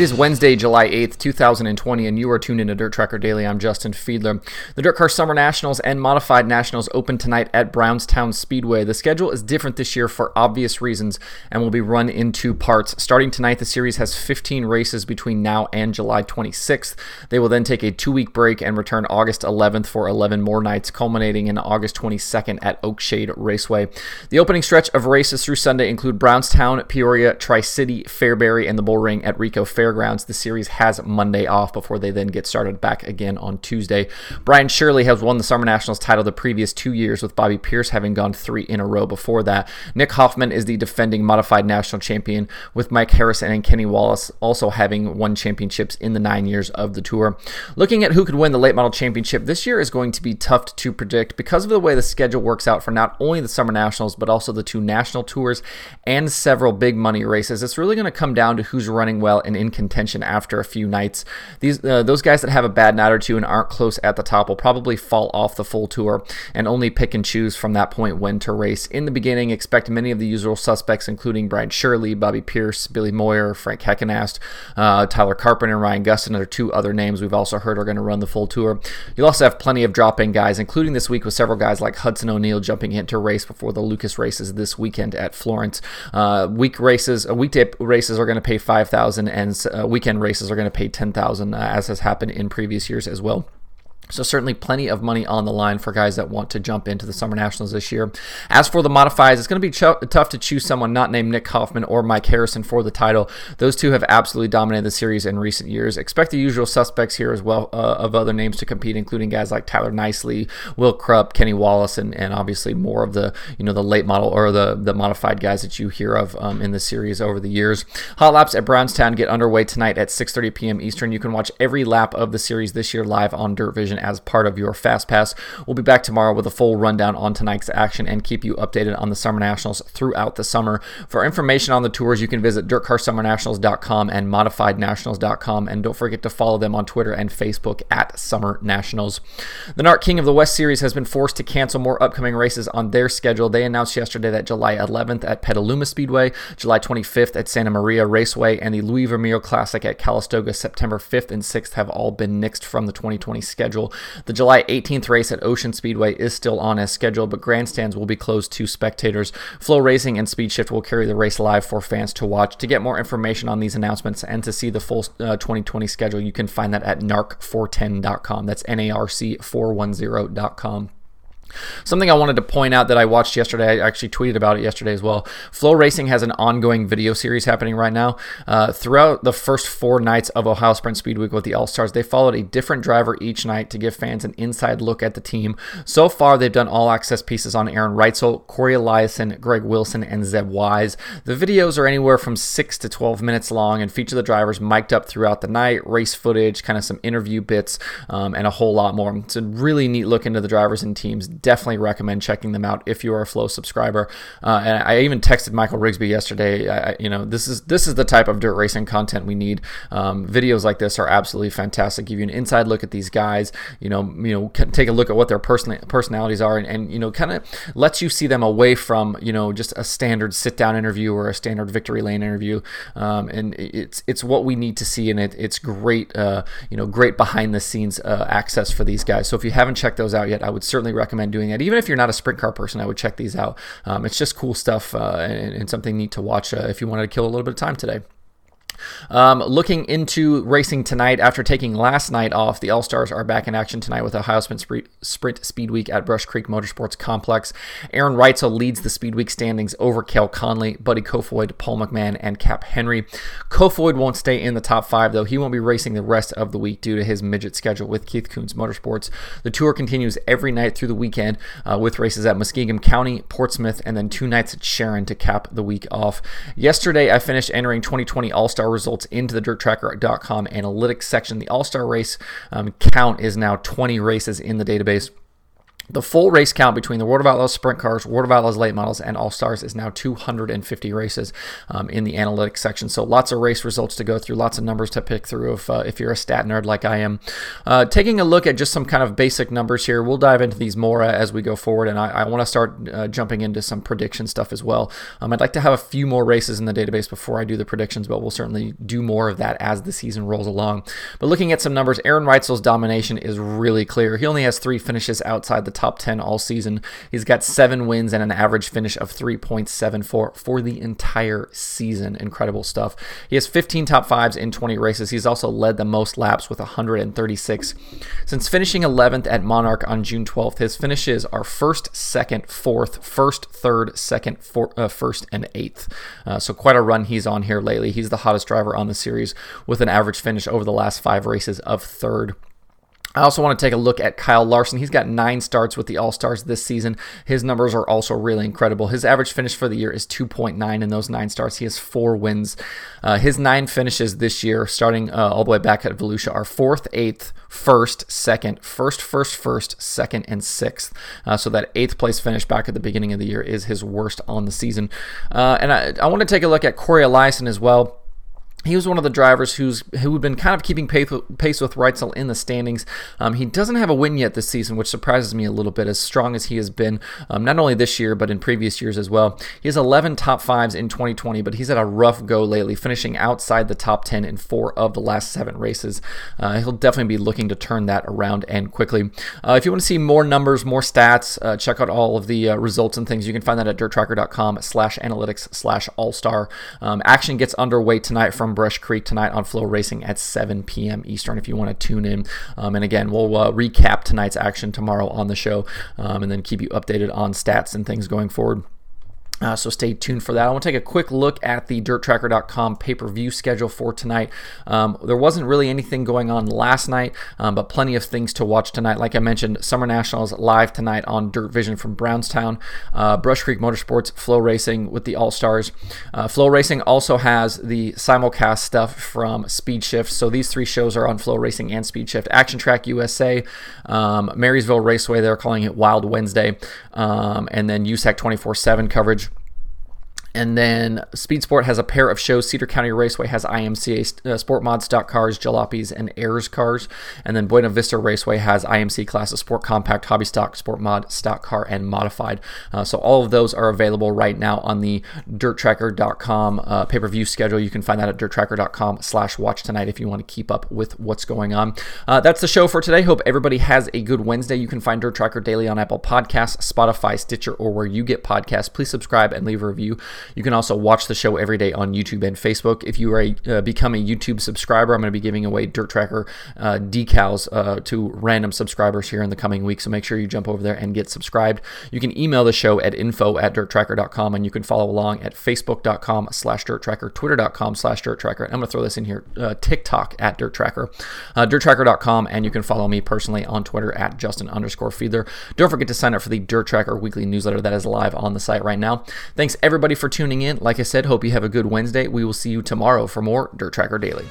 It is Wednesday, July 8th, 2020, and you are tuned into Dirt Tracker Daily. I'm Justin Fiedler. The Dirt Car Summer Nationals and Modified Nationals open tonight at Brownstown Speedway. The schedule is different this year for obvious reasons and will be run in two parts. Starting tonight, the series has 15 races between now and July 26th. They will then take a two week break and return August 11th for 11 more nights, culminating in August 22nd at Oakshade Raceway. The opening stretch of races through Sunday include Brownstown, Peoria, Tri City, Fairbury, and the Bull Ring at Rico Fairgrounds. The series has Monday off before they then get started back again on Tuesday. Brian Shirley has won the Summer Nationals title the previous two years, with Bobby Pierce having gone three in a row before that. Nick Hoffman is the defending modified national champion, with Mike Harrison and Kenny Wallace also having won championships in the nine years of the tour. Looking at who could win the late model championship this year is going to be tough to predict because of the way the schedule works out for not only the Summer Nationals, but also the two national tours and several big money races. It's really going to come down to who's running well and in contention after a few nights. These uh, those guys that have a bad night or two and aren't close at the top will probably fall off the full tour and only pick and choose from that point when to race. In the beginning, expect many of the usual suspects, including Brian Shirley, Bobby Pierce, Billy Moyer, Frank Heckenast, uh, Tyler Carpenter, Ryan Gustin are two other names we've also heard are going to run the full tour. You'll also have plenty of drop-in guys, including this week with several guys like Hudson O'Neal jumping into race before the Lucas races this weekend at Florence. Uh, week races, uh, weekday races are going to pay five thousand, and uh, weekend races are going to pay 10,000 uh, as has happened in previous years as well. So certainly plenty of money on the line for guys that want to jump into the Summer Nationals this year. As for the modifies, it's going to be ch- tough to choose someone not named Nick Hoffman or Mike Harrison for the title. Those two have absolutely dominated the series in recent years. Expect the usual suspects here as well uh, of other names to compete, including guys like Tyler Nicely, Will Krup, Kenny Wallace, and, and obviously more of the you know the late model or the the modified guys that you hear of um, in the series over the years. Hot laps at Brownstown get underway tonight at 6:30 p.m. Eastern. You can watch every lap of the series this year live on Dirt Vision as part of your Fast Pass. We'll be back tomorrow with a full rundown on tonight's action and keep you updated on the Summer Nationals throughout the summer. For information on the tours, you can visit dirtcarsummernationals.com and modifiednationals.com. And don't forget to follow them on Twitter and Facebook at Summer Nationals. The NARC King of the West Series has been forced to cancel more upcoming races on their schedule. They announced yesterday that July 11th at Petaluma Speedway, July 25th at Santa Maria Raceway, and the Louie Vermeil Classic at Calistoga September 5th and 6th have all been nixed from the 2020 schedule. The July 18th race at Ocean Speedway is still on as scheduled, but grandstands will be closed to spectators. Flow Racing and Speed Shift will carry the race live for fans to watch. To get more information on these announcements and to see the full uh, 2020 schedule, you can find that at narc410.com. That's N A R C 410.com. Something I wanted to point out that I watched yesterday, I actually tweeted about it yesterday as well. Flow Racing has an ongoing video series happening right now. Uh, throughout the first four nights of Ohio Sprint Speed Week with the All Stars, they followed a different driver each night to give fans an inside look at the team. So far, they've done all access pieces on Aaron Reutzel, Corey Eliason, Greg Wilson, and Zeb Wise. The videos are anywhere from 6 to 12 minutes long and feature the drivers mic'd up throughout the night, race footage, kind of some interview bits, um, and a whole lot more. It's a really neat look into the drivers and teams definitely recommend checking them out if you are a Flow subscriber. Uh, and I even texted Michael Rigsby yesterday. I, you know, this is this is the type of dirt racing content we need. Um, videos like this are absolutely fantastic. Give you an inside look at these guys. You know, you know, take a look at what their person personalities are, and, and you know, kind of lets you see them away from you know just a standard sit down interview or a standard victory lane interview. Um, and it's it's what we need to see, and it, it's great. Uh, you know, great behind the scenes uh, access for these guys. So if you haven't checked those out yet, I would certainly recommend doing that even if you're not a sprint car person, I would check these out. Um, it's just cool stuff uh, and, and, something neat to watch uh, if you wanted to kill a little bit of time today. Um, looking into racing tonight after taking last night off, the All Stars are back in action tonight with Ohio Sprint, Sprint Speed Week at Brush Creek Motorsports Complex. Aaron Reutzel leads the Speed Week standings over Cale Conley, Buddy Kofoid, Paul McMahon, and Cap Henry. Kofoid won't stay in the top five, though. He won't be racing the rest of the week due to his midget schedule with Keith Kunz Motorsports. The tour continues every night through the weekend uh, with races at Muskingum County, Portsmouth, and then two nights at Sharon to cap the week off. Yesterday, I finished entering 2020 All Star results into the dirttracker.com analytics section. The All Star race um, count is now 20 races in the database The full race count between the World of Outlaws sprint cars, World of Outlaws late models, and All Stars is now 250 races um, in the analytics section. So lots of race results to go through, lots of numbers to pick through if, uh, if you're a stat nerd like I am. Uh, taking a look at just some kind of basic numbers here, we'll dive into these more uh, as we go forward, and I, I want to start uh, jumping into some prediction stuff as well. Um, I'd like to have a few more races in the database before I do the predictions, but we'll certainly do more of that as the season rolls along. But looking at some numbers, Aaron Reutzel's domination is really clear. He only has three finishes outside the top 10 all season. He's got seven wins and an average finish of 3.74 for the entire season. Incredible stuff. He has 15 top fives in 20 races. He's also led the most laps with 136. Since finishing 11th at Monarch on June 12th, his finishes are first, second, fourth, first, third, second, four, uh, first, and eighth. Uh, so quite a run he's on here lately. He's the hottest driver on the series with an average finish over the last five races of third. I also want to take a look at Kyle Larson. He's got nine starts with the All Stars this season. His numbers are also really incredible. His average finish for the year is 2.9 in those nine starts. He has four wins. Uh, his nine finishes this year, starting uh, all the way back at Volusia, are fourth, eighth, first, second, first, first, first, second, and sixth. Uh, so that eighth place finish back at the beginning of the year is his worst on the season. Uh, and I, I want to take a look at Corey Eliason as well he was one of the drivers who's who had been kind of keeping pace, with Reutzel in the standings. Um, he doesn't have a win yet this season, which surprises me a little bit. As strong as he has been, um, not only this year but in previous years as well. He has 11 top fives in 2020, but he's had a rough go lately, finishing outside the top 10 in four of the last seven races. Uh, he'll definitely be looking to turn that around and quickly. Uh, if you want to see more numbers, more stats, uh, check out all of the uh, results and things. You can find that at dirttracker.com/analytics/slash all-star. Um, action gets underway tonight from from Brush Creek tonight on Flow Racing at 7 p.m. Eastern if you want to tune in. Um, and again, we'll uh, recap tonight's action tomorrow on the show um, and then keep you updated on stats and things going forward. Uh, so stay tuned for that. I want to take a quick look at the DirtTracker.com pay-per-view schedule for tonight. Um, there wasn't really anything going on last night, um, but plenty of things to watch tonight. Like I mentioned, Summer Nationals live tonight on Dirt Vision from Brownstown. Uh, Brush Creek Motorsports, Flow Racing with the All Stars. Uh, FloRacing also has the simulcast stuff from Speed Shift. So these three shows are on Flow Racing and Speed Shift. Action Track USA, um, Marysville Raceway. They're calling it Wild Wednesday, um, and then USAC 24/7 coverage. And then Speed Sport has a pair of shows. Cedar County Raceway has IMCA uh, Sport Mod stock cars, jalopies, and airs cars. And then Buena Vista Raceway has IMC Class of Sport Compact, Hobby Stock, Sport Mod, Stock Car, and Modified. Uh, so all of those are available right now on the DirtTracker.com uh, pay-per-view schedule. You can find that at DirtTracker.com slash watch tonight if you want to keep up with what's going on. Uh, that's the show for today. Hope everybody has a good Wednesday. You can find Dirt Tracker daily on Apple Podcasts, Spotify, Stitcher, or where you get podcasts. Please subscribe and leave a review. You can also watch the show every day on YouTube and Facebook. If you are a, uh, become a YouTube subscriber, I'm going to be giving away Dirt Tracker uh, decals uh, to random subscribers here in the coming weeks. So make sure you jump over there and get subscribed. You can email the show at info at dirttracker.com and you can follow along at facebook.com slash dirttracker, twitter.com slash dirttracker. I'm going to throw this in here, uh, TikTok at dirttracker, uh, dirttracker.com, and you can follow me personally on Twitter at Justin underscore Fiedler. Don't forget to sign up for the Dirt Tracker weekly newsletter that is live on the site right now. Thanks everybody for tuning in. Like I said, hope you have a good Wednesday. We will see you tomorrow for more Dirt Tracker Daily.